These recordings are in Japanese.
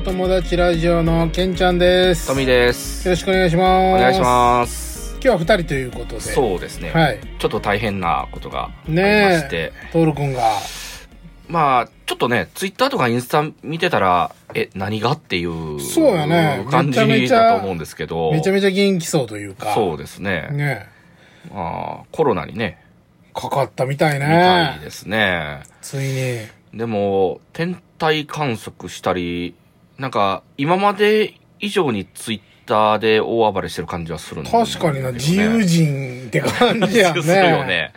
も友達ラジオのけんちゃんですトミーです。よろしくお願いしますお願いします。今日は二人ということでそうですね。はいちょっと大変なことがありまねして。えトールくんがまあ、ちょっとね、ツイッターとかインスタ見てたら、え、何がっていうそうやね感じだと思うんですけど。めちゃめちゃ元気そうというかそうですね。ねまあ、コロナにね、かかったみたいみたいねですね。ついにでも、天体観測したり、なんか、今まで以上にツイッターで大暴れしてる感じはするんですよね。確かにな自由人って感じやねするよね。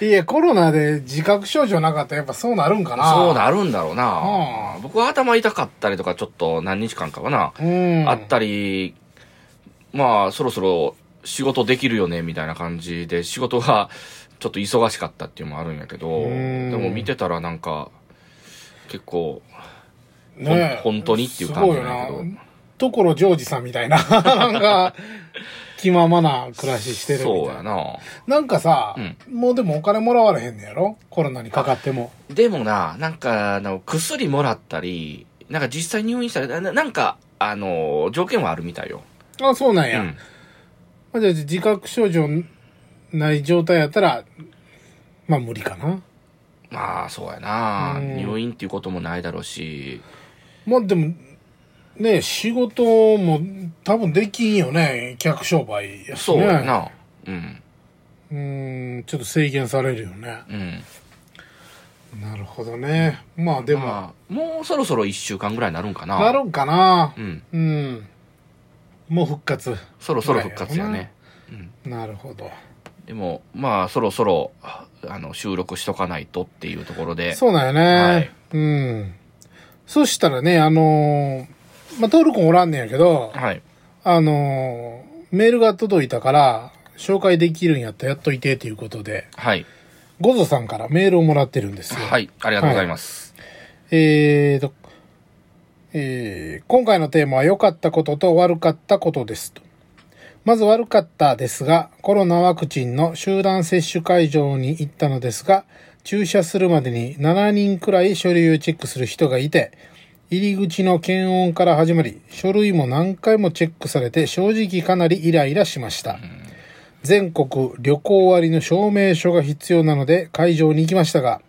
いやコロナで自覚症状なかったらやっぱそうなるんかなそうなるんだろうなう。ん僕は頭痛かったりとか、ちょっと何日間かはな、うんあったり、まあ、そろそろ仕事できるよね、みたいな感じで、仕事がちょっと忙しかったっていうのもあるんやけど、うんでも見てたらなんか、結構、ねえ本当にっていう感じなんやけど所ジョージさんみたいななんか気ままな暮らししてるみたいなそうやな。なんかさ、うもうでもお金もらわれへんねやろ？コロナにかかっても。でもな、なんか、あの、薬もらったり、なんか実際入院したり、ななんか、あの、条件はあるみたいよ。あ、そうなんや。うん。まあじゃあ自覚症状ない状態やったら、まあ無理かな。まあ、そうやな。うん入院っていうこともないだろうし、まあでも、ね仕事も多分できんよね。客商売やしそうね。やな。うん。うーん、ちょっと制限されるよね。うん。なるほどね。まあでも、まあ、もうそろそろ一週間ぐらいになるんかな。なるんかなう。ん。うん。もう復活。そろそろ復活やね。うん。なるほど。でも、まあ、そろそろ、あの、収録しとかないとっていうところで。そうなんよね。はいうん。そしたらね、あのーまあ、トール君おらんねんやけど、はい。あのーメールが届いたから、紹介できるんやったらやっといてということで、はい。ゴゾさんからメールをもらってるんですよ。はい。ありがとうございます。えーと、えー今回のテーマは良かったことと悪かったことですと。まず悪かったですが、コロナワクチンの集団接種会場に行ったのですが、注射するまでに7人くらい書類をチェックする人がいて、入り口の検温から始まり、書類も何回もチェックされて正直かなりイライラしました。全国旅行割の証明書が必要なので会場に行きましたが、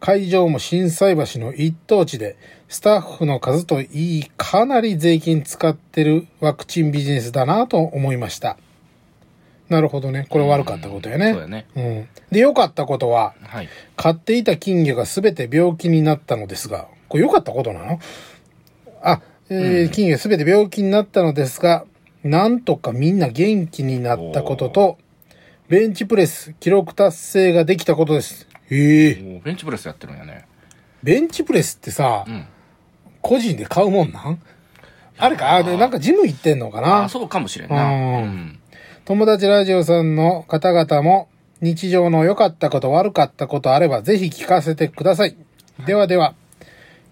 会場も心斎橋の一等地で、スタッフの数といいかなり税金使ってるワクチンビジネスだなと思いました。なるほどね。これ悪かったことやね。そうやね。うん。で、良かったことは、はい。飼っていた金魚がすべて病気になったのですが、これ良かったことなの？あ、えー金魚がすべて病気になったのですが、なんとかみんな元気になったことと、ベンチプレス記録達成ができたことです。ええもうベンチプレスやってるんやね。ベンチプレスってさ、うん。個人で買うもんなん？あれか、あでなんかジム行ってんのかあな？あ、そうかもしれんな。うんうん。友達ラジオさんの方々も日常の良かったこと悪かったことあればぜひ聞かせてください。ではでは、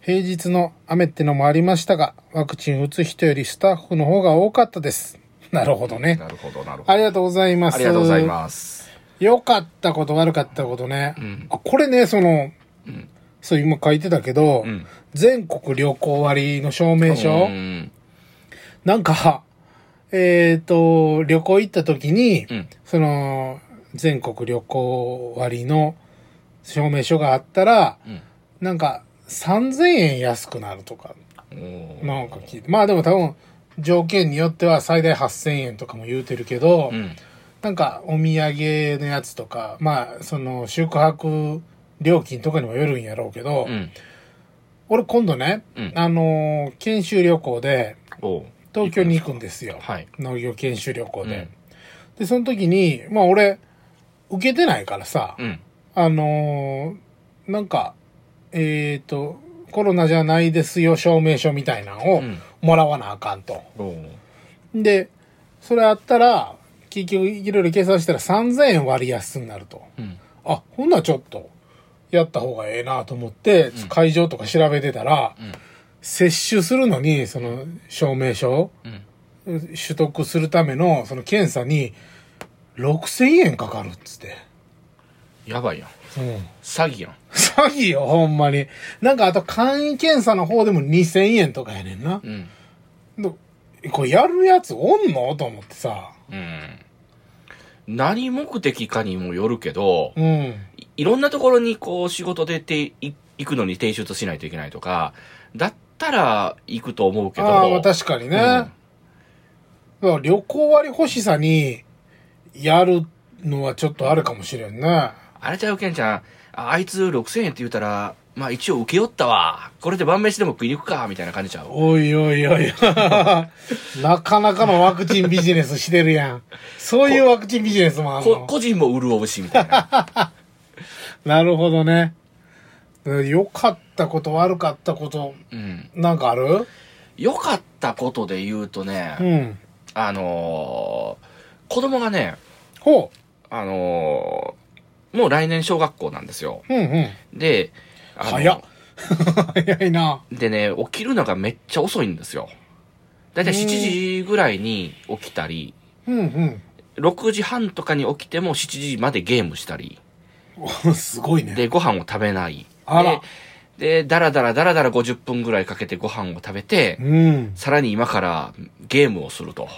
平日の雨ってのもありましたが、ワクチン打つ人よりスタッフの方が多かったです。なるほどね。なるほど、なるほど。ありがとうございます。ありがとうございます。良かったこと悪かったことね。んあこれね、その、うんそう今書いてたけど、うん。全国旅行割の証明書、うん。なんか、えっ、と、旅行行った時に、うん。その、全国旅行割の証明書があったら、うん。なんか3000円安くなるとか、なんか聞いて。まあでも多分、条件によっては最大8000円とかも言うてるけど、うん。なんかお土産のやつとか、まあその宿泊料金とかにもよるんやろうけど、うん。俺今度ね、うんあのー研修旅行でおう東京に行くんですよ。はい。農業研修旅行で。うんで、その時に、まあ俺、受けてないからさ、うん。あのーなんか、えっ、と、コロナじゃないですよ証明書みたいなのをうんもらわなあかんと。おうで、それあったら、結局いろいろ計算したら3000円割安になると。うん。あ、ほんならちょっと、やった方がええなと思って、会場とか調べてたら、うん。接種するのに、その、証明書うん。取得するための、その検査に、6000円かかるっつって。やばいやん。うん。詐欺やん。詐欺よ、ほんまに。なんかあと簡易検査の方でも2000円とかやねんな。うん。どこれやるやつおんの？と思ってさ。うん。何目的かにもよるけど、うん。いいろんなところにこう仕事でてい行くのに提出しないといけないとか、だったら行くと思うけど。ああ、まあ確かにね。うん旅行割欲しさにやるのはちょっとあるかもしれんね。あれちゃうけんちゃん、ああいつ6000円って言ったら、まあ一応受け負ったわ。これで晩飯でも食いに行くか、みたいな感じちゃう。おいおいおい。なかなかのワクチンビジネスしてるやん。そういうワクチンビジネスもあるの。こ個人も潤うし、みたいな。なるほどね。良かったこと悪かったこと、うん。なんかある？良かったことで言うとね、うん。あのー子供がね、ほあのーもう来年小学校なんですよ。う。うんうん。で、あの早っ。早いな。でね、起きるのがめっちゃ遅いんですよ。だいたい7時ぐらいに起きたり、うんうん。6時半とかに起きても7時までゲームしたり、おすごいね。で、ご飯を食べない。あらで、で、だらだらだらだら50分ぐらいかけてご飯を食べて、うん。さらに今からゲームをすると。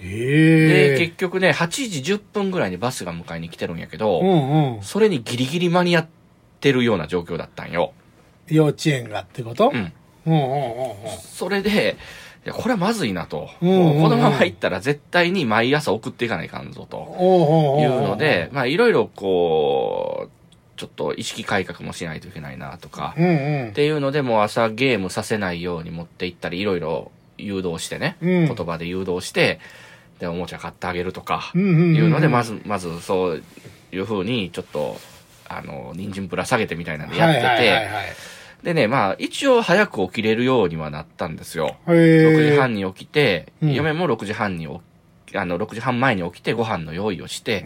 で、ええ結局ね、8時10分ぐらいにバスが迎えに来てるんやけど、うんうん。それにギリギリ間に合ってるような状況だったんよ。幼稚園がってこと？うん。うんうんうんうん。それで、いやこれはまずいなと。うんうんうんこのまま行ったら絶対に毎朝送っていかないかんぞと。いうので、、まあいろいろこう、ちょっと意識改革もしないといけないなとか、うんうんっ。ていうのでもう朝ゲームさせないように持って行ったり、いろいろ誘導してね、うん言葉で誘導して、で、おもちゃ買ってあげるとか、いうので、まず、まずそういうふうに、ちょっと、あの、人参ぶら下げてみたいなんでやってて、でね、まあ、一応早く起きれるようにはなったんですよ。へー6時半に起きて、うん嫁も6時半に起き、あの、6時半前に起きてご飯の用意をして、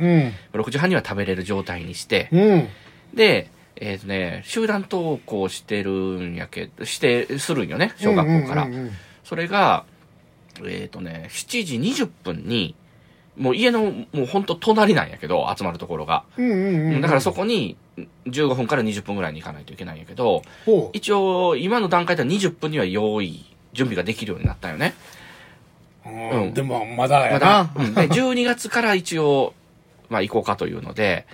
うん。6時半には食べれる状態にして、うん。で、えっ、とね、集団登校してるんやけど、して、するんよね、小学校から。それが、えっ、とね、7時20分に、もう家の、もうほんと隣なんやけど、集まるところが。うんうんうん。だからそこに、15分から20分ぐらいに行かないといけないんやけど、ほ一応、今の段階では20分には用意、準備ができるようになったよね。う。うんうん。でも、まだやまだな。。うんで、12月から一応、まあ行こうかというので、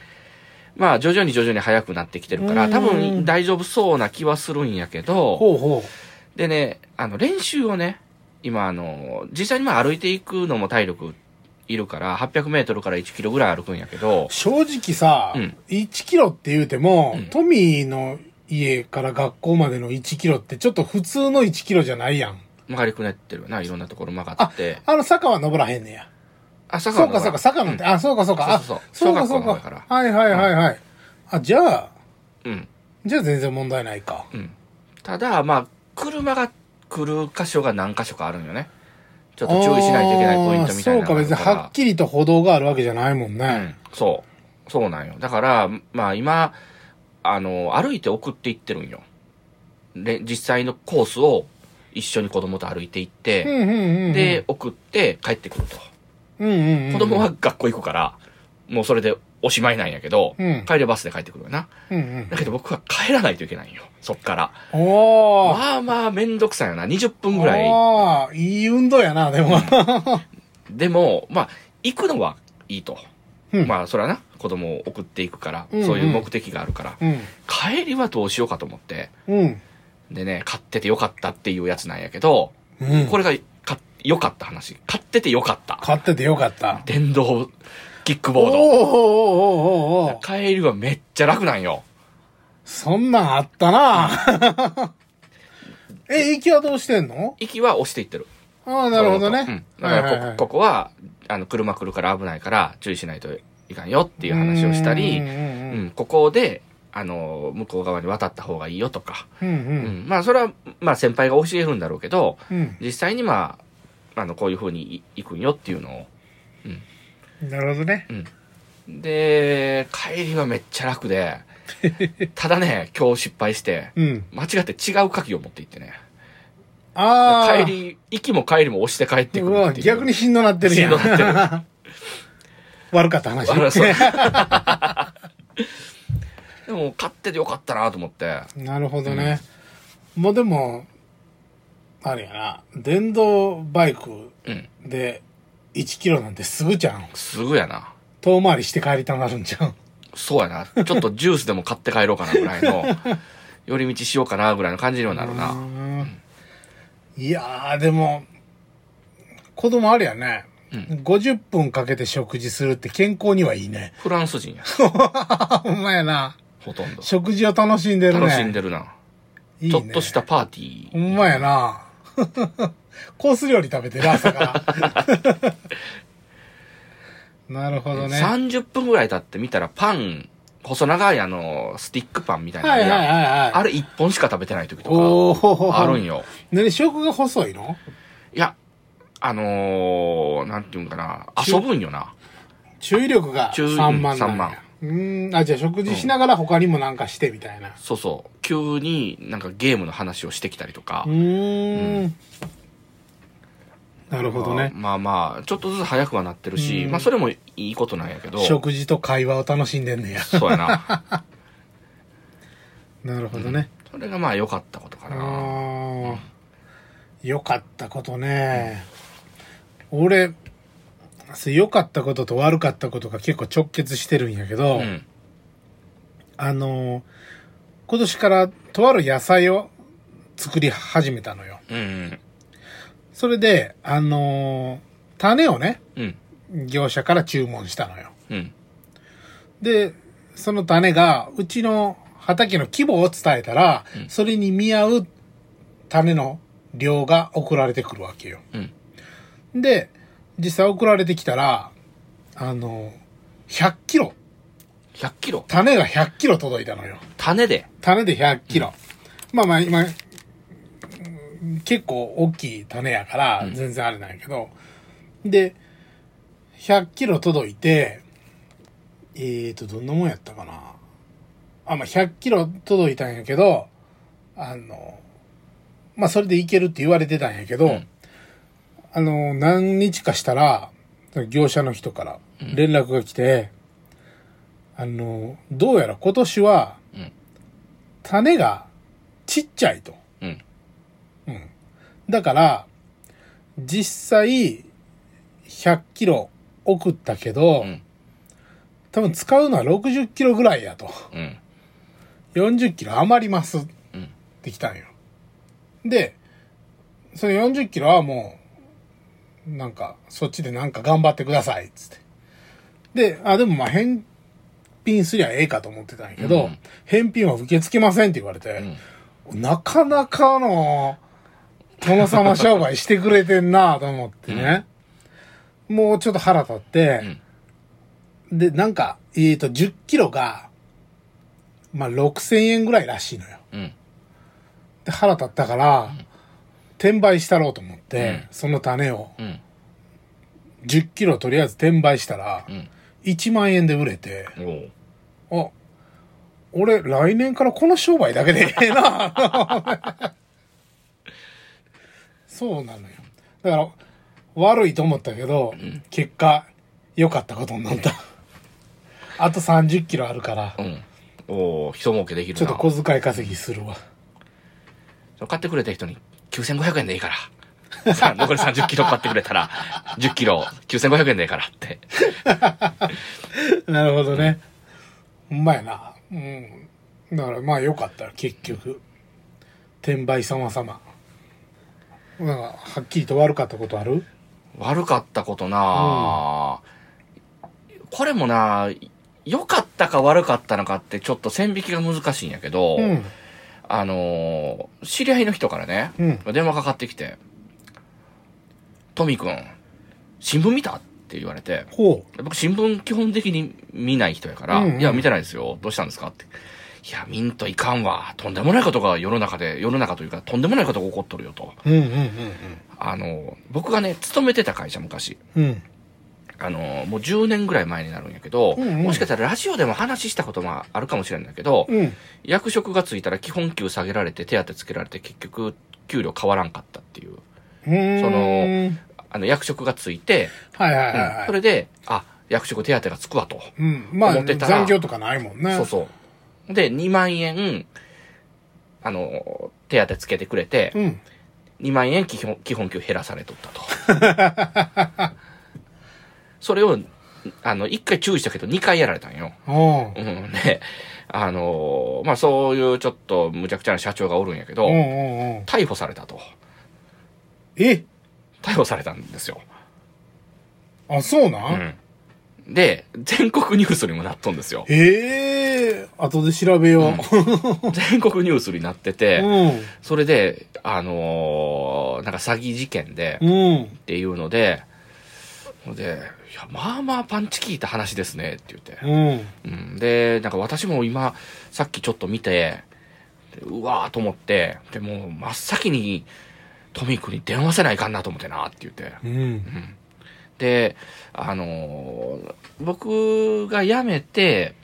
まあ徐々に徐々に早くなってきてるから、多分大丈夫そうな気はするんやけど、ほうほでね、あの練習をね、今あの、実際にまあ歩いていくのも体力いるから、800メートルから1キロぐらい歩くんやけどう。、正直さ、うん1キロって言うても、うんトミーの家から学校までの1キロってちょっと普通の1キロじゃないやん。曲がりくねってるよな、いろんなところ曲がって。あの坂は登らへんねや。あ、坂そうかそうか、坂なんて、あ、そうかそうか、あ、そうそうかそうかはいはいはいはい。あ、じゃあ、うん。じゃあ全然問題ないか。うん。ただ、まあ、車が来る箇所が何箇所かあるんよね。ちょっと注意しないといけないポイントみたいなそうか、別にはっきりと歩道があるわけじゃないもんね。うん。そう。そうなんよ。だから、まあ今、あの、歩いて送っていってるんよ。で、実際のコースを一緒に子供と歩いていって、うんうんうんうん。で、、送って帰ってくると。うんうんうん。子供は学校行くから、もうそれでおしまいなんやけど、うん帰りバスで帰ってくるよな。うんうん。だけど僕は帰らないといけないんよ。そっから。まあまあめんどくさいよな。20分ぐらい。ああ、いい運動やな、でも。でも、まあ、行くのはいいと。うんまあ、それはな、子供を送っていくから、うんうんそういう目的があるから。うん。帰りはどうしようかと思って。うん。でね、買っててよかったっていうやつなんやけど、うん。これがか良かった話。買っててよかった。買っててよかった。電動キックボード。おーおーおーお帰りはめっちゃ楽なんよ。そんなんあったな え、行きはどうしてんの？息は押していってる。ああ、なるほどね。うん。だからこ、はいはいはいここは、あの、車来るから危ないから注意しないといかんよっていう話をしたり、うんうんうん、ここで、あの、向こう側に渡った方がいいよとか、うんううんん、まあ、それは、まあ、先輩が教えるんだろうけど、うん。実際にまあ、あの、こういう風にい行くんよっていうのを、うん。なるほどね。で、帰りはめっちゃ楽で、ただね、今日失敗して、うん。間違って違う鍵を持って行ってね、ああ。帰り、行きも帰りも押して帰ってくるっていう。逆にしんどなってるやん。しんどなってる悪かった話。あらそう 買っててよかったなと思って。なるほどね。もうでも、あれやな、電動バイクうん。で1キロなんてすぐじゃん？すぐやな。遠回りして帰りたなるんじゃん。そうやな。ちょっとジュースでも買って帰ろうかなぐらいの、寄り道しようかなぐらいの感じにはなるうな。んいやー、でも、子供あれやね。うん50分かけて食事するって健康にはいいね。フランス人や。ほんまやな。ほとんど。食事を楽しんでるね。楽しんでるな。いいねちょっとしたパーティー。ほんまやな。コース料理食べてる朝から。なるほどね。30分ぐらい経って見たらパン、細長いあの、スティックパンみたいなはいはいはいはい。あれ1本しか食べてない時とか、あるんよ。何食が細いの？いや、あのー、なんていうんかな、中遊ぶんよな。注意力が注意3万なんや3万うーん。あ、じゃあ食事しながら他にもなんかしてみたいな。そうそう。急になんかゲームの話をしてきたりとかう。ーん。なるほどね。まあまあまあ、ちょっとずつ早くはなってるし、うんまあそれもいいことなんやけど。食事と会話を楽しんでんねや。そうやな。なるほどね。それがまあ良かったことかあな。ー良かったことね。俺、そう良かったことと悪かったことが結構直結してるんやけど、うん。あのー今年からとある野菜を作り始めたのよ。うん。それで、あのー種をね、うん。業者から注文したのよ。うん。で、その種が、うちの畑の規模を伝えたら、うんそれに見合う種の量が送られてくるわけよ。うん。で、実際送られてきたら、あの、100キロ、100キロ？種が100キロ届いたのよ。種で？種で100キロ。まあまあ今、うん結構大きい種やからうん全然あれなんやけど、で、100キロ届いて、えーと、どんなもんやったかな。あ、まあ100キロ届いたんやけど、あの、まあそれでいけるって言われてたんやけど、うんあの、何日かしたら、業者の人から連絡が来て、あの、どうやら今年は、うん。種がちっちゃいと。うん。うん。だから、実際、100キロ送ったけど、うん。多分使うのは60キロぐらいやと。うん。40キロ余りますっうん。てきたんよ。で、その40キロはもう、なんか、そっちでなんか頑張ってください、つって。で、あ、でもまあ返品すりゃええかと思ってたんやけど、うん返品は受け付けませんって言われて、うん。なかなかの、殿様商売してくれてんなと思ってね。もうちょっと腹立って、で、なんか、えっ、と、10キロが、まあ、6000円ぐらいらしいのよ。うん。で、腹立ったから、転売したろうと思って、うんその種をうん。10キロとりあえず転売したら、うん。1万円で売れて。あ、俺来年からこの商売だけでええな そうなのよ。だから、悪いと思ったけど、結果、良かったことになった。あと30キロあるから、うん。おお人儲けできるな。ちょっと小遣い稼ぎするわ。買ってくれた人に9500円でいいから。さあ、残り30キロ買ってくれたら、10キロ9500円でいいからって。なるほどね。ほんまやな。うん。だからまあ良かった結局。転売様様。なんか、はっきりと悪かったことある？悪かったことな、これもな良かったか悪かったのかってちょっと線引きが難しいんやけど、うん。あのー知り合いの人からね、うん。電話かかってきて、トミ君、新聞見た？って言われて、ほ僕新聞基本的に見ない人やから、うんうんいや、見てないですよ。どうしたんですか？って。いや、見んといかんわ。とんでもないことが世の中で、世の中というか、とんでもないことが起こっとるよと。う。うんうんあの、僕がね、勤めてた会社昔、うんうん。あの、もう10年ぐらい前になるんやけど、うんうんもしかしたらラジオでも話したこともあるかもしれないんだけど、うん。うん。役職がついたら基本給下げられて手当つけられて結局給料変わらんかったっていう。その、あの、役職がついて、はいはいはいうんはい。それで、あ、役職手当がつくわと。うん。まあ、思ってたら残業とかないもんね。そうそう。で、2万円、あの、手当つけてくれて、うん。2万円基本基本給減らされとったと。それを、あの、1回注意したけど2回やられたんよ。おううん。で、あのまあ、そういうちょっと無茶苦茶な社長がおるんやけど、うんうんうん。逮捕されたと。え？逮捕されたんですよ。あ、そううなん、ん。で、全国ニュースにもなっとんですよ。ええ後で調べよう。全国ニュースになってて、うん。それで、あのーなんか詐欺事件で、うん。っていうので、ので、いや、まあまあパンチ効いた話ですね、って言って。うん。うん、で、なんか私も今、さっきちょっと見て、でうわーと思って、でもう真っ先にトミー君に電話せないかんなと思ってな、って言って。うん。で、あのー僕が辞めて、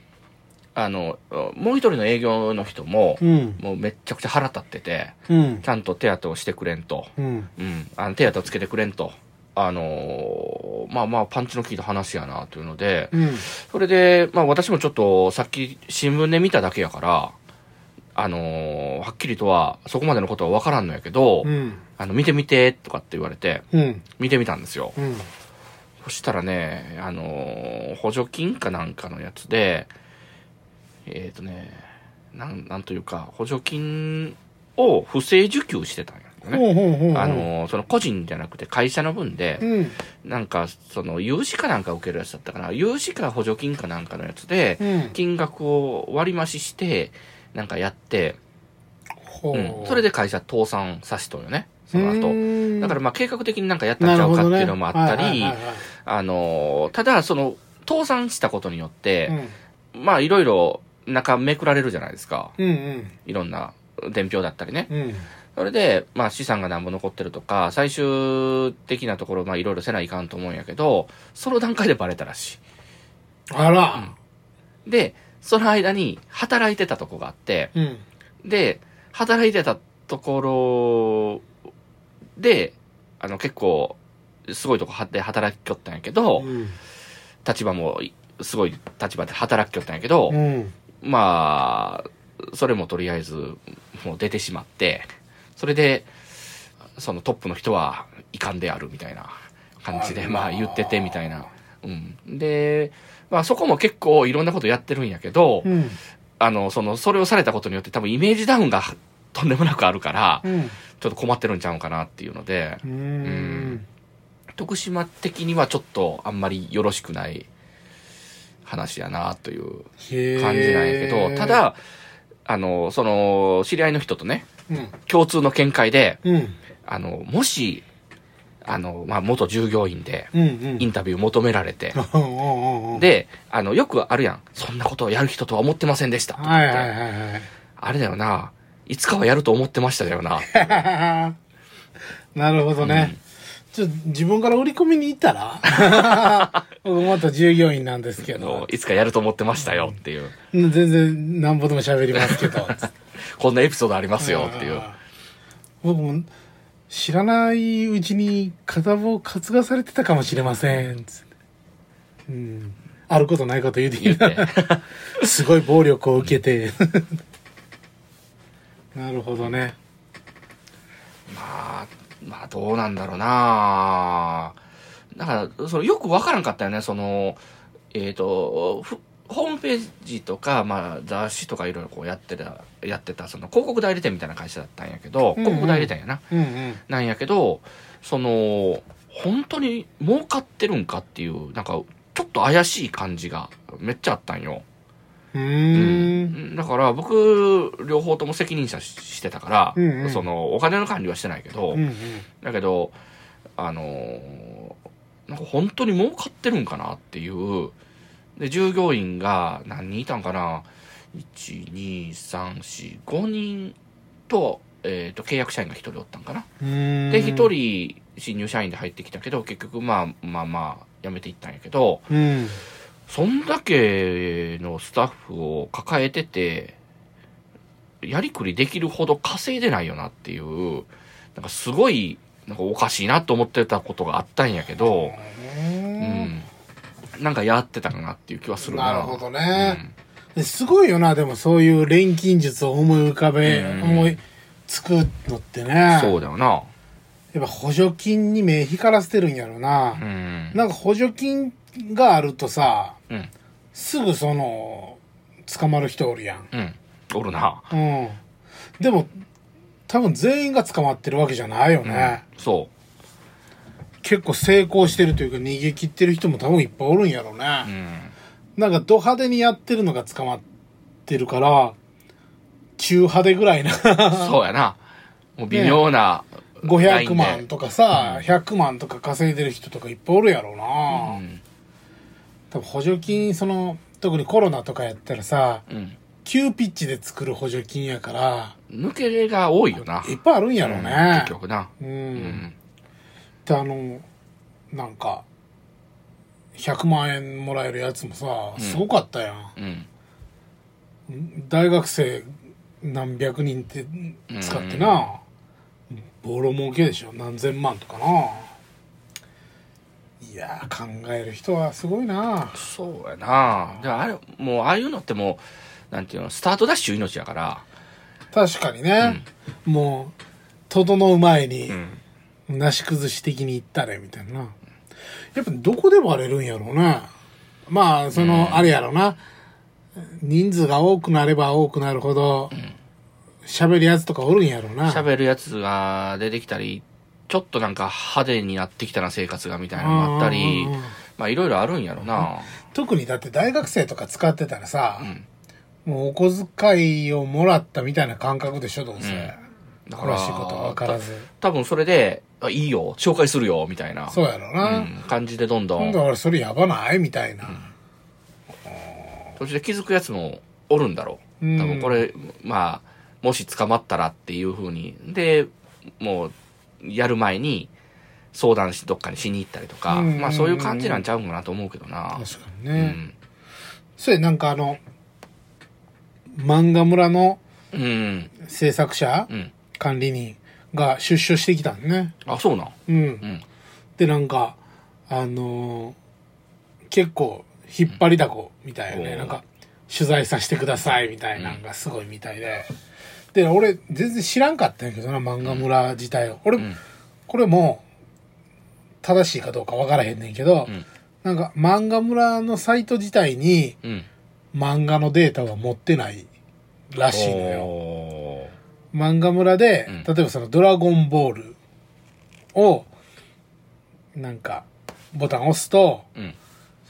あの、もう一人の営業の人も、うん。もうめっちゃくちゃ腹立ってて、うん。ちゃんと手当をしてくれんと。うん。うん。あの、手当をつけてくれんと。あのーまあまあ、パンチの効いた話やな、というので、うん。それで、まあ私もちょっと、さっき新聞で見ただけやから、あのーはっきりとは、そこまでのことはわからんのやけど、うん。あの、見てみて、とかって言われて、うん。見てみたんですよ。うん。そしたらね、あのー補助金かなんかのやつで、えっ、とね、なん、なんというか、補助金を不正受給してたんやね。ほうほうほうほう。あのーその個人じゃなくて会社の分で、うん。なんか、その、融資かなんか受けるやつだったかな。融資か補助金かなんかのやつで、うん。金額を割り増しして、なんかやって、ほうん。それで会社倒産させとんよね。その後。後だからまあ計画的になんかやったんちゃうかっていうのもあったり、あのーただその、倒産したことによって、はいまあいろいろ中めくられるじゃないですか。うん。うんいろんな伝票だったりね。うん。うん。それで、まあ資産が何も残ってるとか、最終的なところ、まあいろいろせないかんと思うんやけど、その段階でバレたらしい。あら。で、その間に働いてたとこがあって、うん。で、働いてたところで、あの結構、すごいとこで働きよったんやけど、うん。立場もすごい立場で働きよったんやけど、うん。まあ、それもとりあえずもう出てしまって、それで、そのトップの人は遺憾であるみたいな感じで、まあ言っててみたいな。うん。で、まあそこも結構いろんなことやってるんやけど、うん。あの、その、それをされたことによって多分イメージダウンがとんでもなくあるから、うん。ちょっと困ってるんちゃうかなっていうので、うん。徳島的にはちょっとあんまりよろしくない話やなという。感じなんやけど、た、だ、あの、その、知り合いの人とね、うん。共通の見解で、うん。あの、もし、あの、まあ、元従業員で。インタビュー求められて、うんうんで、あの、よくあるやん。そんなことをやる人とは思ってませんでした。はいはいはいはい。あれだよな。いつかはやると思ってましたよな。なるほどね。ちょっと自分から売り込みに行ったら 僕元従業員なんですけど。いつかやると思ってましたよっていう。全然なんぼでも喋りますけど。こんなエピソードありますよっていう。僕も知らないうちに片棒担がされてたかもしれません。うん。あることないこと言うていいて。すごい暴力を受けて。なるほどね。まあ、まあどうなんだろうなだから、そのよくわからんかったよね、その、えっ、と、ふホームページとか、まあ雑誌とかいろいろこうやってた、やってた、その広告代理店みたいな会社だったんやけど、うんうん広告代理店やな。うんうん。なんやけど、その、本当に儲かってるんかっていう、なんか、ちょっと怪しい感じがめっちゃあったんよ。うんんだから僕、両方とも責任者ししてたから、うんうんその、お金の管理はしてないけど、うんうん。だけど、あのーなんか本当に儲かってるんかなっていう。で、従業員が何人いたんかな ?1、2、3、4、5人と、えっ、と、契約社員が1人おったんかな。うんで、1。人新入社員で入ってきたけど、結局まあまあまあ、辞めていったんやけど、うん。そんだけのスタッフを抱えてて、やりくりできるほど稼いでないよなっていう、なんかすごい、なんかおかしいなと思ってたことがあったんやけど、ううんん。なんかやってたかなっていう気はするな。なるほどね。ですごいよな、でもそういう錬金術を思い浮かべ、うん思いつくのってね。そうだよな。やっぱ補助金に目光らせてるんやろな。うん。なんか補助金があるとさ、うん。すぐその、捕まる人おるやん。うん。おるな。うん。でも、多分全員が捕まってるわけじゃないよね。そ結構成功してるというか逃げ切ってる人も多分いっぱいおるんやろね。う。うん。なんかド派手にやってるのが捕まってるから、中派手ぐらいな。そうやな。もう微妙な。500万とかさ、100万とか稼いでる人とかいっぱいおるやろな。うん。多分補助金、その、特にコロナとかやったらさ、うん。急ピッチで作る補助金やから、抜け毛が多いよな。いっぱいあるんやろうんね結。局な。うん。うん。で、あの、なんか、100万円もらえるやつもさ、すごかったやん。うん。大学生何百人って使ってな、ボロ儲けでしょ何千万とかないやー考える人はすごいな。そうやな。であれ、もう、ああいうのってもう、なんていうの、スタートダッシュ命やから。確かにね、もう整う前にうん。なし崩し的にいったれみたいな。やっぱどこで割れるんやろうね。まあその、あれやろな。人数が多くなれば多くなるほど喋るやつとかおるんやろうな。喋るやつが出てきたり、ちょっとなんか派手になってきたな生活がみたいなのもあったりうんうんうん、まあいろいろあるんやろな。特にだって大学生とか使ってたらさ、うん。もうお小遣いをもらったみたいな感覚でしょどうせ、だから詳しいことは分からず多分それで、あいいよ、紹介するよ、みたいな。そうやろな、うん、感じでどんどん今度、俺それやばないみたいな、途中で気づくやつもおるんだろう。うん多分これ、まあ、もし捕まったらっていう風に。で、もう、やる前に、相談し、どっかにしに行ったりとか、うんまあそういう感じなんちゃうんかなと思うけどな。確かにね、うん。それなんかあの漫画村のうん。制作者、うん。管理人が出所してきたんねあ、そうなん？うん、うん。でなんかあのー結構引っ張りだこみたいなね、うんなんか取材させてくださいみたいなのがすごいみたいで、で俺全然知らんかったんやけどな漫画村自体を、俺、うん。これも正しいかどうかわからへんねんけど、うん。なんか漫画村のサイト自体にうん。漫画のデータは持ってないらしいのよ。お漫画村で、うん。例えばそのドラゴンボールをなんかボタンを押すとーうん。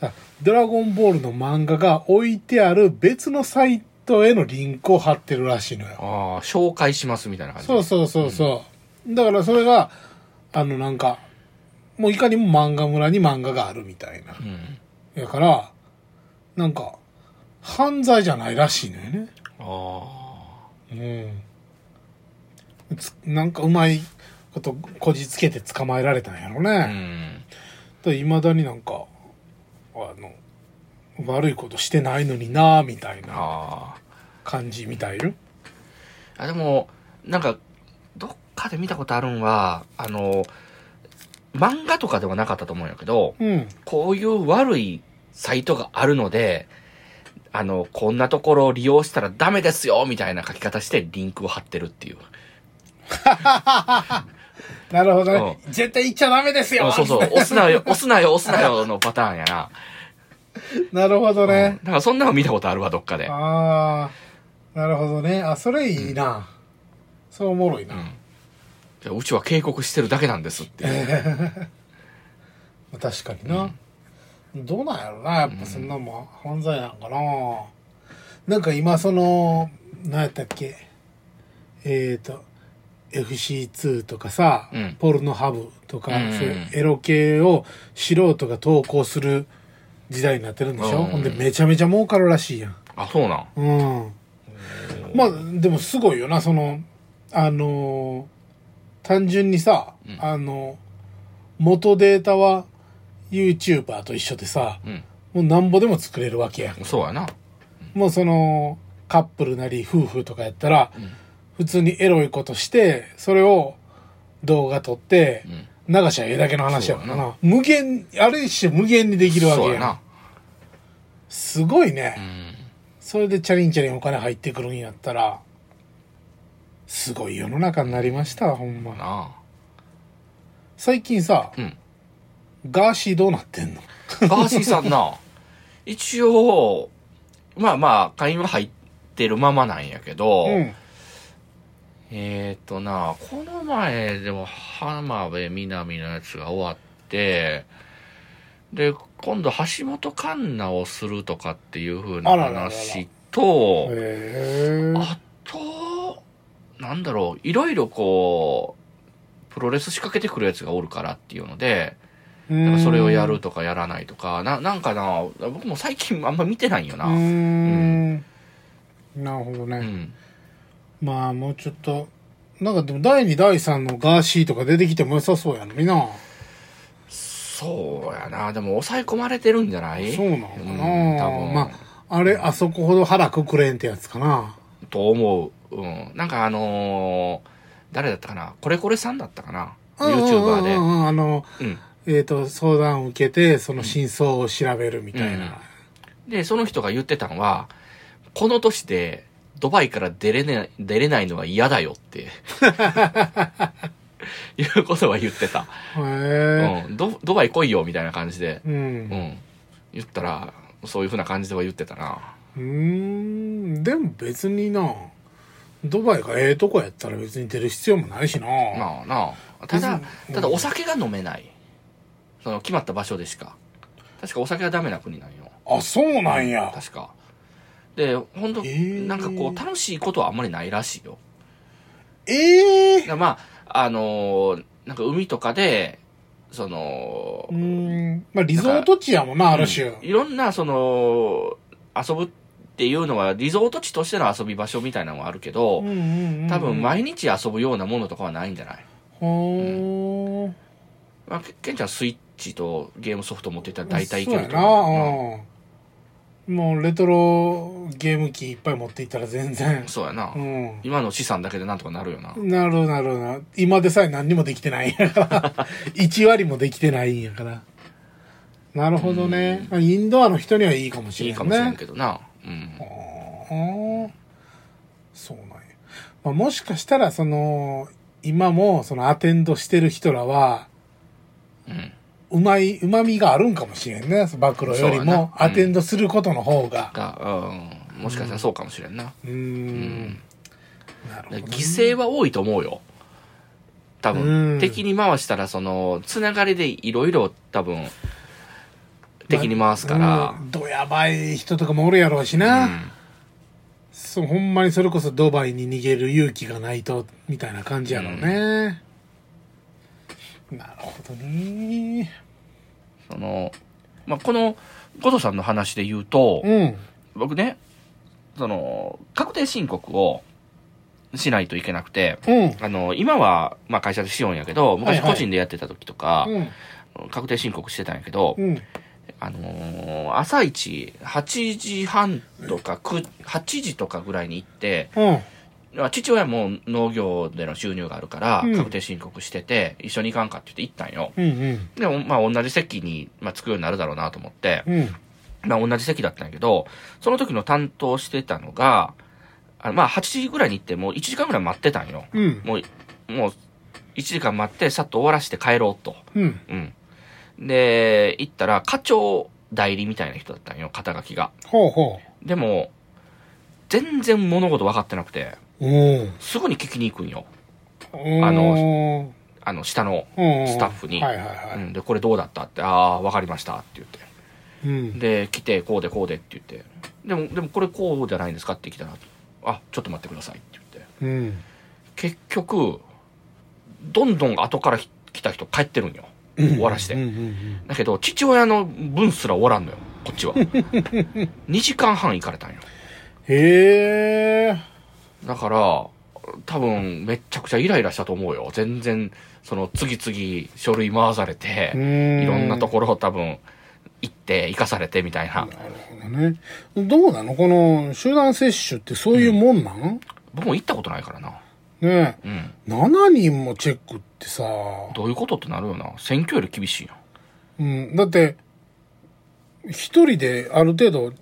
さドラゴンボールの漫画が置いてある別のサイトへのリンクを貼ってるらしいのよ。ああ、紹介しますみたいな感じ。そうそうそうそう。だからそれが、あのなんか、もういかにも漫画村に漫画があるみたいな。うん。だから、なんか、犯罪じゃないらしいのよね。あうん。つなんかうまいことこじつけて捕まえられたんやろあ。うね。ん。だいまだになんか、あの、悪いことしてないのになみたいなあ感じみたいよ。あ。あ、でも、なんか、どっかで見たことあるんは、あの、漫画とかではなかったと思うんやけど、うん。こういう悪いサイトがあるので、あの、こんなところを利用したらダメですよみたいな書き方してリンクを貼ってるっていう。なるほどね。絶対言っちゃダメですよそうそう、押すなよ、押すなよ、押すなよのパターンやな。なるほどうんね。だからそんなの見たことあるわ、どっかで。ああ、なるほどね。あ、それいいな。そうおもろいな。うん。うちは警告してるだけなんですっていう。確かにな、どうなんやろなやっぱそんなもん。犯罪なんかな、なんか今その何やったっけ。えっ、ー、と FC2 とかさ、うん。ポルノハブとか、うん。そういうエロ系を素人が投稿する時代になってるんでしょ、うん。ほんでめちゃめちゃ儲かるらしいやん。あ、そうなん。うんまあでもすごいよなそのあのー単純にさ、うん。あの元データは YouTuber と一緒でさうん。もうなんぼでも作れるわけやん。そうやな。もうそのカップルなり夫婦とかやったら、ん。普通にエロいことしてそれを動画撮ってうん。流しゃええだけの話やからな。無限あれ一種無限にできるわけやん。そうやな。すごいねそれでチャリンチャリンお金入ってくるんやったら、すごい世の中になりましたわ、ほんま。な最近さ、うんガーシーどうなってんの？あ。ガーシーさんな、一応、まあまあ、会員は入ってるままなんやけど、うん。えっ、ー、とな、この前でも浜辺美波のやつが終わって、で、今度橋本環奈をするとかっていう風な話と。あと、なんだろう、いろいろこう、プロレス仕掛けてくるやつがおるからっていうので、なんかそれをやるとかやらないとか、な、なんかな、僕も最近あんま見てないんよな。うーん。なるほどね。うん。まあ、もうちょっと、なんかでも第2、第3のガーシーとか出てきても良さそうやのにな。そうやな。でも抑え込まれてるんじゃない？そうなのかな、うん多分まあ、あれ、あそこほど腹くくれんってやつかな。と思う。うん。なんかあのー誰だったかな？これこれさんだったかな ?YouTuber でうん。うんうんあの、うん。えっ、と、相談を受けて、その真相を調べるみたいな。で、その人が言ってたのは、この年でドバイから出れない、出れないのが嫌だよって。いうことは言ってた。へえ。うん。ドドバイ来いよみたいな感じで。うん。う。うん言ったら、そういう風な感じでは言ってたな。ーん。でも別にな、ドバイがええとこやったら別に出る必要もないしな。まあなあ。ただ別、にただお酒が飲めない。その決まった場所でしか。確かお酒がダメな国なんよ。あ、そうなんや。確か。で、本当、えーなんかこう、楽しいことはあんまりないらしいよ。ええだからまあ、あのーなんか海とかで、そのう、ーん。まあ、リゾート地やもんな、ある種。いろんな、その、遊ぶっていうのは、リゾート地としての遊び場所みたいなのはあるけど、うんうんうん多分毎日遊ぶようなものとかはないんじゃない？ほー。まあ、けケンちゃんスイッチとゲームソフト持ってたら大体いけるとそうやな、思う。うんもうレトロゲーム機いっぱい持っていったら全然うん。そうやな。うん。今の資産だけでなんとかなるよな。なるなるほど。今でさえ何にもできてないんやから。1割もできてないんやから。なるほどね。インドアの人にはいいかもしれないね。いいかもしれんけどな。うん。あーそうなんや。まあ、もしかしたら、その、今も、そのアテンドしてる人らは、うん。うまい、うまみがあるんかもしれんね。暴露よりも、アテンドすることの方が。が、うん。もしかしたらそうかもしれんな。うーん。なるほど、でね。犠牲は多いと思うよ。多う分、ん敵に回したら、その、つながりでいろいろ多分、敵に回すから、うんどやばい人とかもおるやろうしな。うんそう、ほんまにそれこそドバイに逃げる勇気がないと、みたいな感じやろうね。なるほどね。その、まあ、この、ゴトさんの話で言うと、うん。僕ね、その、確定申告をしないといけなくて、うん。あの、今は、まあ、会社でしようんやけど、昔はいはい個人でやってた時とか、うん。確定申告してたんやけど、うん。あのー朝一、8時半とか9、8時とかぐらいに行って、うん。父親も農業での収入があるからうん、確定申告してて、一緒に行かんかって言って行ったんよ。うん。うん。でも、まあ、同じ席に、まあ、着くようになるだろうなと思って、うん。まあ、同じ席だったんやけど、その時の担当してたのが、あのまあ、8時ぐらいに行って、もう1時間ぐらい待ってたんよ。うん。もう、もう、1時間待って、さっと終わらして帰ろうと。うん。うん。で、行ったら、課長代理みたいな人だったんよ、肩書きが。ほうほでも、全然物事分かってなくて。すぐに聞きに行くんよ。あのあの、下のススタッフに。で、これどうだったって、ああ、分かりましたって言って。うん。で、来て、こうでこうでって言って。でも、でもこれこうじゃないんですかって来たら、あ、ちょっと待ってくださいって言って。うん。結局、どんどん後から来た人帰ってるんよ。終わらしてだけど、父親の分すら終わらんのよ、こっちは。2時間半行かれたんよ。へえ。だから、多分、めっちゃくちゃイライラしたと思うよ。全然、その、次々書類回されて、いいろんなところを多分、行って、行かされてみたいな。なるほどね。どうなの？この集団接種ってそういうもんなん、僕も行ったことないからな。ねうん。え。7人もチェックってさ、どういうことってなるよな。選挙より厳しいやん。うん、だって、一人である程度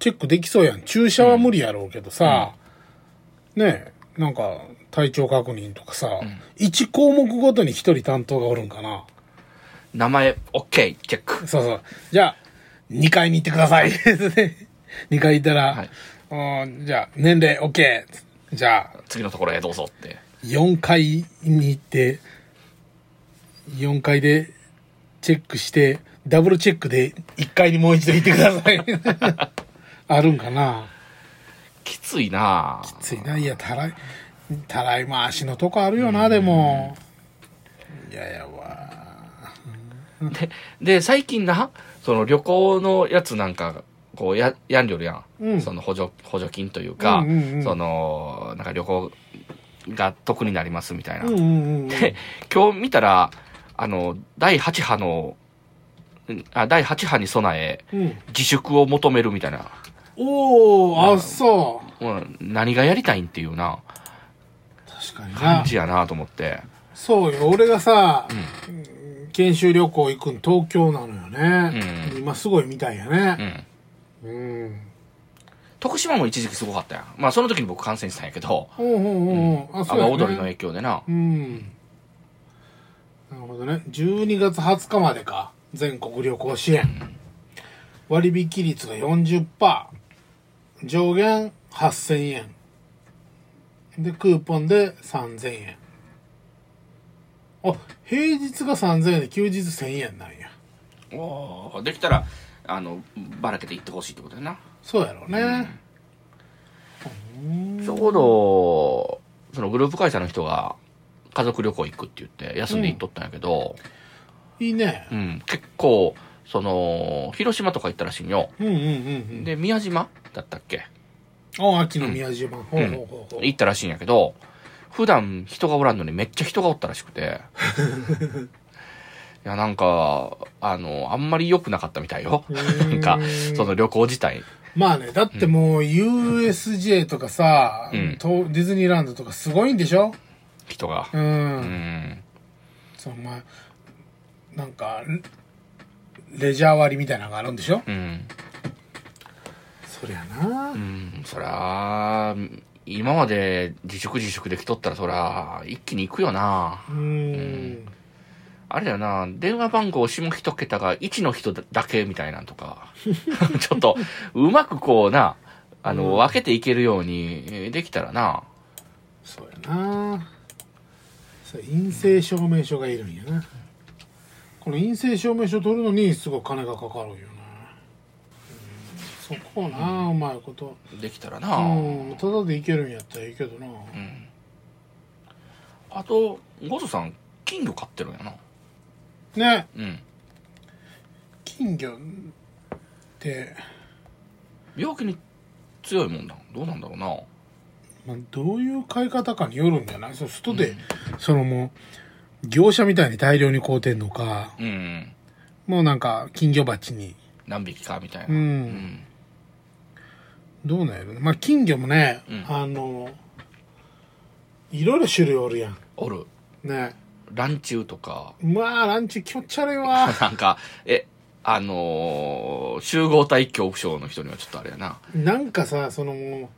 チチェックできそうやん。注射は無理やろうけどさ、ねえ、なんか、体調確認とかさ、1項目ごとに1人担当がおるんかな。名前、OK、チェック。そうそう。じゃあ、2階に行ってください。2階行ったら、はいうんじゃあ、年齢 OK。じゃあ、次のところへどうぞって。4階に行って、4階でチェックして、ダブルチェックで1階にもう一度行ってください。あるんかなきついなきついな。いや、たらい、たらい回しのとこあるよな、でも。いやいやわ。で、で、最近な、その旅行のやつなんか、こう、や、やんりょるやん。うんその補助、補助金というか、うんうんうんその、なんか旅行が得になりますみたいな。うんうんうん。で、今日見たら、あの、第8波の、んあ第8波に備え、うん、自粛を求めるみたいな。おー、あ、そう。うん、何がやりたいんっていうな、確かにな感。じやなと思って。そうよ、俺がさ、研修旅行行くん東京なのよね。うん今すごいみたいやうね。ん。うん。徳島も一時期すごかったやん。まあその時に僕感染したんやけど、ほうほうほうほう。あ、阿そう踊りの影響でな。うん。なるほどね。12月20日までか。全国旅行支援。割引率が40%。上限8000円。で、クーポンで3000円。あ、平日が3000円で休日1000円なんや。おーできたら、あの、ばらけていってほしいってことやな。そうやろうね。ちょうど、そのグループ会社の人が家族旅行行くって言って休んで行っとったんやけど、いいねう。ん、結構、その、広島とか行ったらしいんよ。うんうんうんうん。で、宮島だったっけ？あ、秋の宮島。ほうほうほうほう。行ったらしいんやけど、普段人がおらんのにめっちゃ人がおったらしくて。いや、なんか、あの、あんまり良くなかったみたいよ。なんか、その旅行自体。まあね、だってもう USJ とかさ、うんとディズニーランドとかすごいんでしょ？人が。うん。うん。そう、まあ、なんか、レレジャー割みたいなのがあるんでしょ？うん。そりゃなう。ん。そりゃあ、今まで自粛自粛できとったらそりゃ、一気に行くよな。うん。あれだよな、電話番号下一桁が1の人だけみたいなんとか、ちょっと、うまくこうな、あの、うん分けていけるようにえーできたらな。そうやな。そう陰性証明書がいるんやな。この陰性証明書取るのにすごい金がかかるんよそこな、うまいこと。できたらな。うん、ただでいけるんやったらいいけどな。うんあと、ゴゾさん、金魚飼ってるんやな。ね、うん。金魚って、病気に強いもんだ。どうなんだろうな。まあ、どういう買い方かによるんじゃない？そう外で、そのもう、業者みたいに大量に買うてんのか、うん。もうなんか金魚鉢に。何匹かみたいな。うん。うん。どうなんやろね。まあ金魚もね、うんあの、いろいろ種類おるやん。おる。ね。ランチュウとか、まあランチ気持ち悪いわ。なんか、え、あのー集合体恐怖症の人にはちょっとあれやな。なんかさ、そのも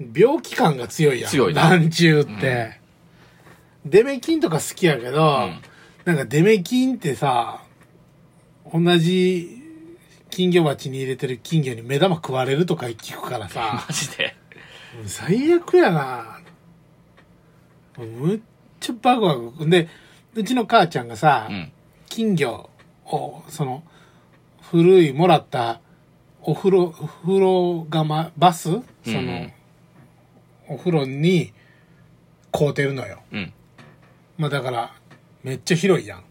う、病気感が強いやん。強いなランチュウって。デメキンとか好きやけど、んなんかデメキンってさ、同じ金魚鉢に入れてる金魚に目玉食われるとか聞くからさ マ、ジで。最悪やな。むっちゃバクバク。で、うちの母ちゃんがさ、うん。金魚を、その、古いもらったお風呂、お風呂釜、バス？その、うんお風呂に買うてるのよ。うん。まあだから、めっちゃ広いやん。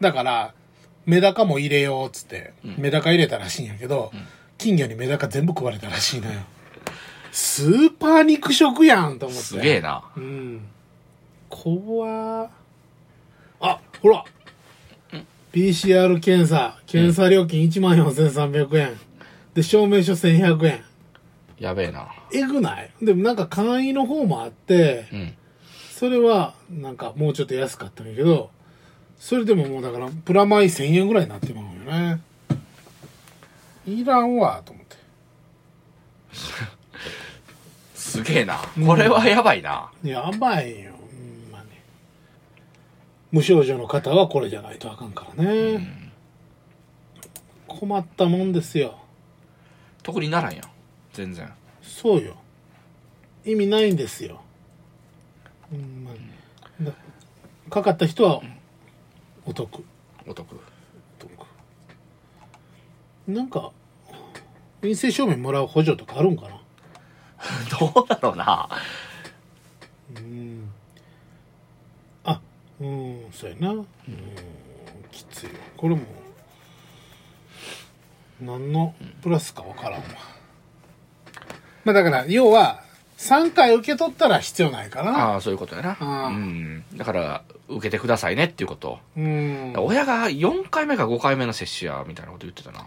だから、メダカも入れようっつって、うんメダカ入れたらしいんやけど、ん金魚にメダカ全部食われたらしいのよ。スーパー肉食やんと思って。すげえな。うん。怖ーあ、ほら !PCR 検査、検査料金14,300円。で、証明書1100円。やべえな。えぐない？でもなんか簡易の方もあって、うん。それはなんかもうちょっと安かったんやけど、それでももうだからプラマイ1000円ぐらいになってまうよね。いらんわ、と思って。すげえな。これはやばいな。やばいよ、ほんまに。無症状の方はこれじゃないとあかんからね。困ったもんですよ。特にならんやん。全然。そうよ。意味ないんですよ。ほんまに。だかかった人はお得。お得。お得。なんか、陰性証明もらう補助とかあるんかな？どうだろうな。うん。あ、うん、そうやな。うん、きついわ。これも、何のプラスかわからんわ。まあだから、要は、3回受け取ったら必要ないかな。ああ、そういうことやな。うん。だから、受けてくださいねっていうこと。うん。親が4回目か5回目の接種や、みたいなこと言ってたな。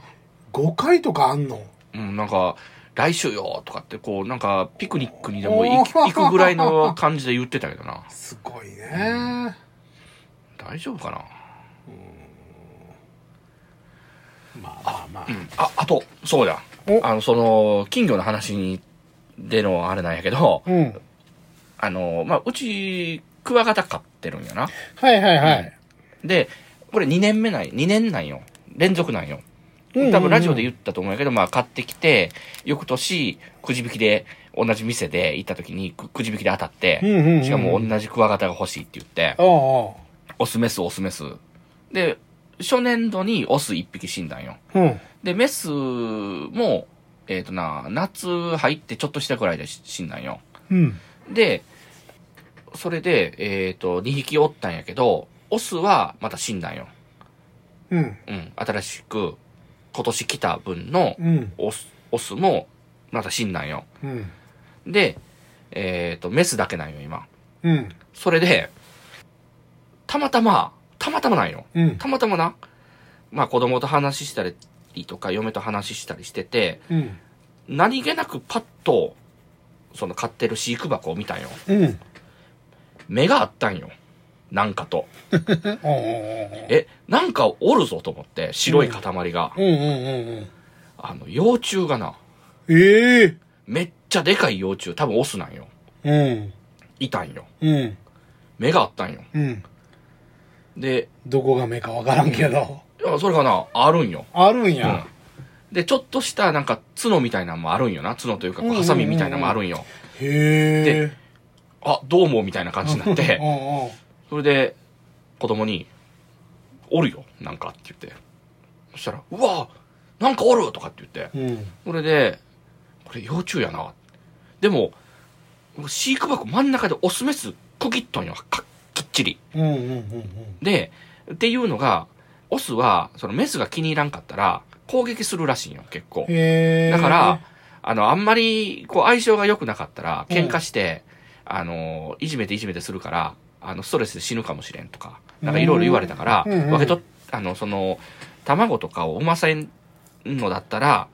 5回とかあんの？うん、なんか、来週よとかって、こう、なんか、ピクニックにでも行くぐらいの感じで言ってたけどな。すごいね。大丈夫かな？まあまあまあ。うん。あ、あと、そうや。おあの、その、金魚の話に、でのあれなんやけど、うん。あの、まあ、うち、クワガタ飼ってるんやな。はいはいはい。で、これ2年目ない、2年なんよ。連続なんよ。うん多分ラジオで言ったと思うんやけど、まあ買ってきて、翌年、くじ引きで、同じ店で行った時にくくじ引きで当たって、うんうんうんしかも同じクワガタが欲しいって言って、ああ。オスメスオスメス。で、初年度にオス1匹死んだんよ。うん。で、メスも、えっ、とな、夏入ってちょっとしたくらいで死んだんよ。うん。で、それで、えっ、と、2匹おったんやけど、オスはまた死んだんよ。うん。うん。新しく、今年来た分のうん。オス、オスもまた死んだんよ。うん。で、えっ、と、メスだけなんよ、今。うん。それで、たまたま、たまたまなんよ。うん。たまたまな、まあ子供と話したりとか、嫁と話したりしてて、うん。何気なくパッと、その飼ってる飼育箱を見たんよ。うん。目があったんよ。なんかと。え、なんかおるぞと思って、白い塊が。あの、幼虫がな、ええめっちゃでかい幼虫、多分オスなんよ。うん。いたんよ。うん。目があったんよ。うん。で、どこが目かわからんけど。いやそれがな、あるんよ。あるんうんや。。で、ちょっとしたなんか角みたいなのもあるんよな。角というか、ハサミみたいなのもあるんよ。へえ。あ、どうもみたいな感じになって、それで、子供に、おるよ、なんかって言って。そしたら、うわなんかおるとかって言って。おううん。それで、これ幼虫やな。でも、飼育箱真ん中でオスメス区切っとんよ。かきっちり。うんうんうんで、っていうのが、オスは、そのメスが気に入らんかったら、攻撃するらしいんよ、結構。だから、、あの、あんまり、こう、相性が良くなかったら、喧嘩して、あの、いじめていじめてするから、あの、ストレスで死ぬかもしれんとか、なんかいろいろ言われたから、分けと、あの、その、卵とかを産ませんのだったら、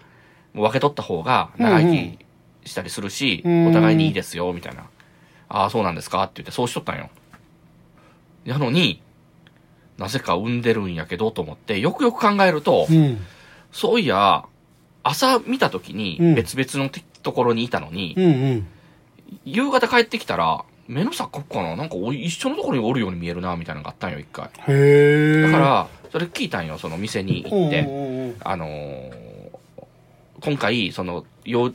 もう分け取った方が長生きしたりするし、うんうんお互いにいいですよ、みたいな。ああ、そうなんですか？って言って、そうしとったんよ。やのに、なぜか産んでるんやけど、と思って、よくよく考えると、うん。そういや、朝見た時にうん別々のてところにいたのに、うんうん。夕方帰ってきたら、目の錯覚かな？なんかお一緒のところにおるように見えるな、みたいなのがあったんよ、一回。へえ。だから、それ聞いたんよ、その店に行って。あのー今回、その、よ、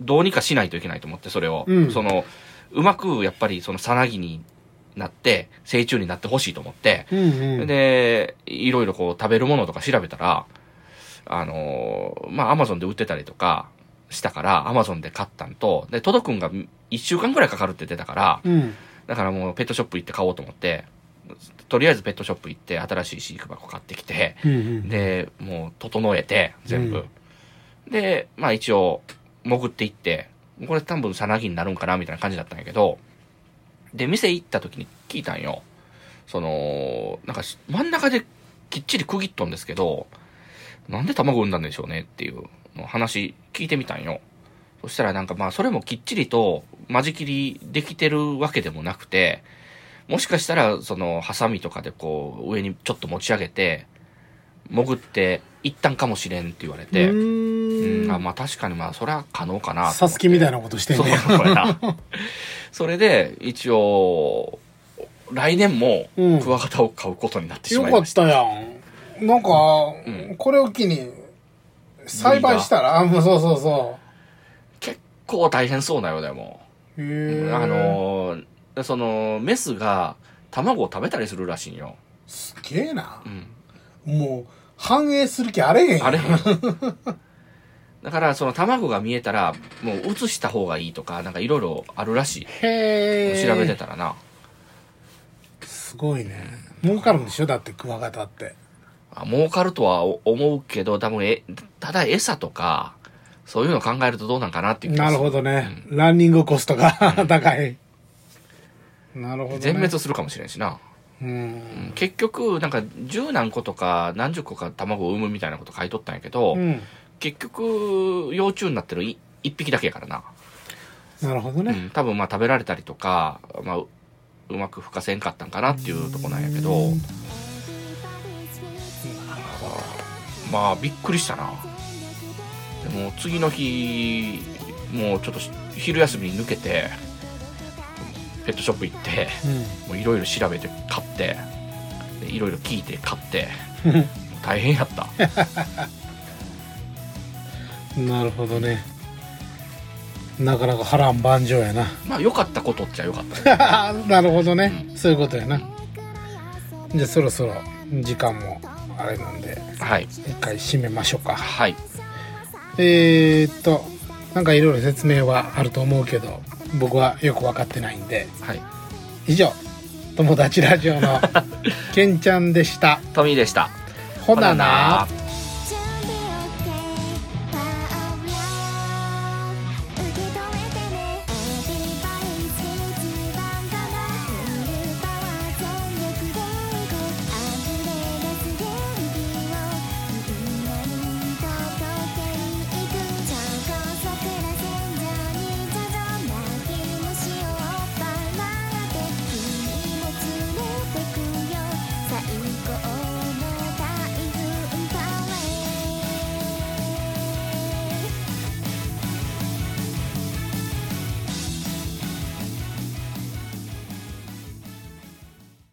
どうにかしないといけないと思って、それを。うんその、うまく、やっぱり、その、さなぎになって、成虫になってほしいと思って、うんうん。で、いろいろこう食べるものとか調べたら、あのーまあ、アマゾンで売ってたりとかしたから、アマゾンで買ったんと、で、届くんが1週間くらいかかるって出たから、うん。だからもうペットショップ行って買おうと思って、とりあえずペットショップ行って新しい飼育箱買ってきて、うんうん。で、もう整えて、全部。で、まあ一応、潜っていって、これ多分さなぎになるんかなみたいな感じだったんやけど、で、店行った時に聞いたんよ。その、なんかし真ん中できっちり区切っとんですけど、なんで卵産んだんでしょうねっていう話聞いてみたんよ。そしたらなんかまあそれもきっちりと間仕切りできてるわけでもなくて、もしかしたらそのハサミとかでこう上にちょっと持ち上げて、潜って行ったんかもしれんって言われて、うん。まあ確かにまあそれは可能かなサスケみたいななことしてんそうねやなそれで一応来年もうんクワガタを飼うことになってしよかっまいました、たやん。なんか、ん。これを機に、栽培したら、あ、もうそうそう。そ結構大変そうだよでも。う。へーあ、のーそのメスが卵を食べたりするらしいんよ、すげえな。う。ん、もう、反映する気あれへん。あれへん だからその卵が見えたらもう移した方がいいとかなんかいろいろあるらしいへえ。調べてたらなすごいね。儲かるんでしょ？だって、クワガタって。あ儲かるとは思うけど多分えただ餌とかそういうの考えるとどうなんかなっていうなるほどね。ランニングコストが高い。なるほどね。全滅するかもしれんしな、うん。うん結局なんか十何個とか何十個か卵を産むみたいなこと書いとったんやけど、うん。結局幼虫になってるい一匹だけやからな、なるほどね。うん、多分まあ食べられたりとか、まあ、ううまく孵化せんかったんかなっていうとこなんやけど、うんまあびっくりしたなでも次の日もうちょっとし昼休みに抜けてペットショップ行ってもういろいろ調べて買ってでいろいろ聞いて買ってうん。大変やったなるほどね。なかなか波乱万丈やな。まあ良かったことっちゃ良かったね なるほどね。そういうことやな。じゃあそろそろ時間もあれなんで、はい一回締めましょうか。はいえー、っと、なんかいろいろ説明はあると思うけど、僕はよく分かってないんで、はい以上、友達ラジオのケンちゃんでした。トミーでしたほなな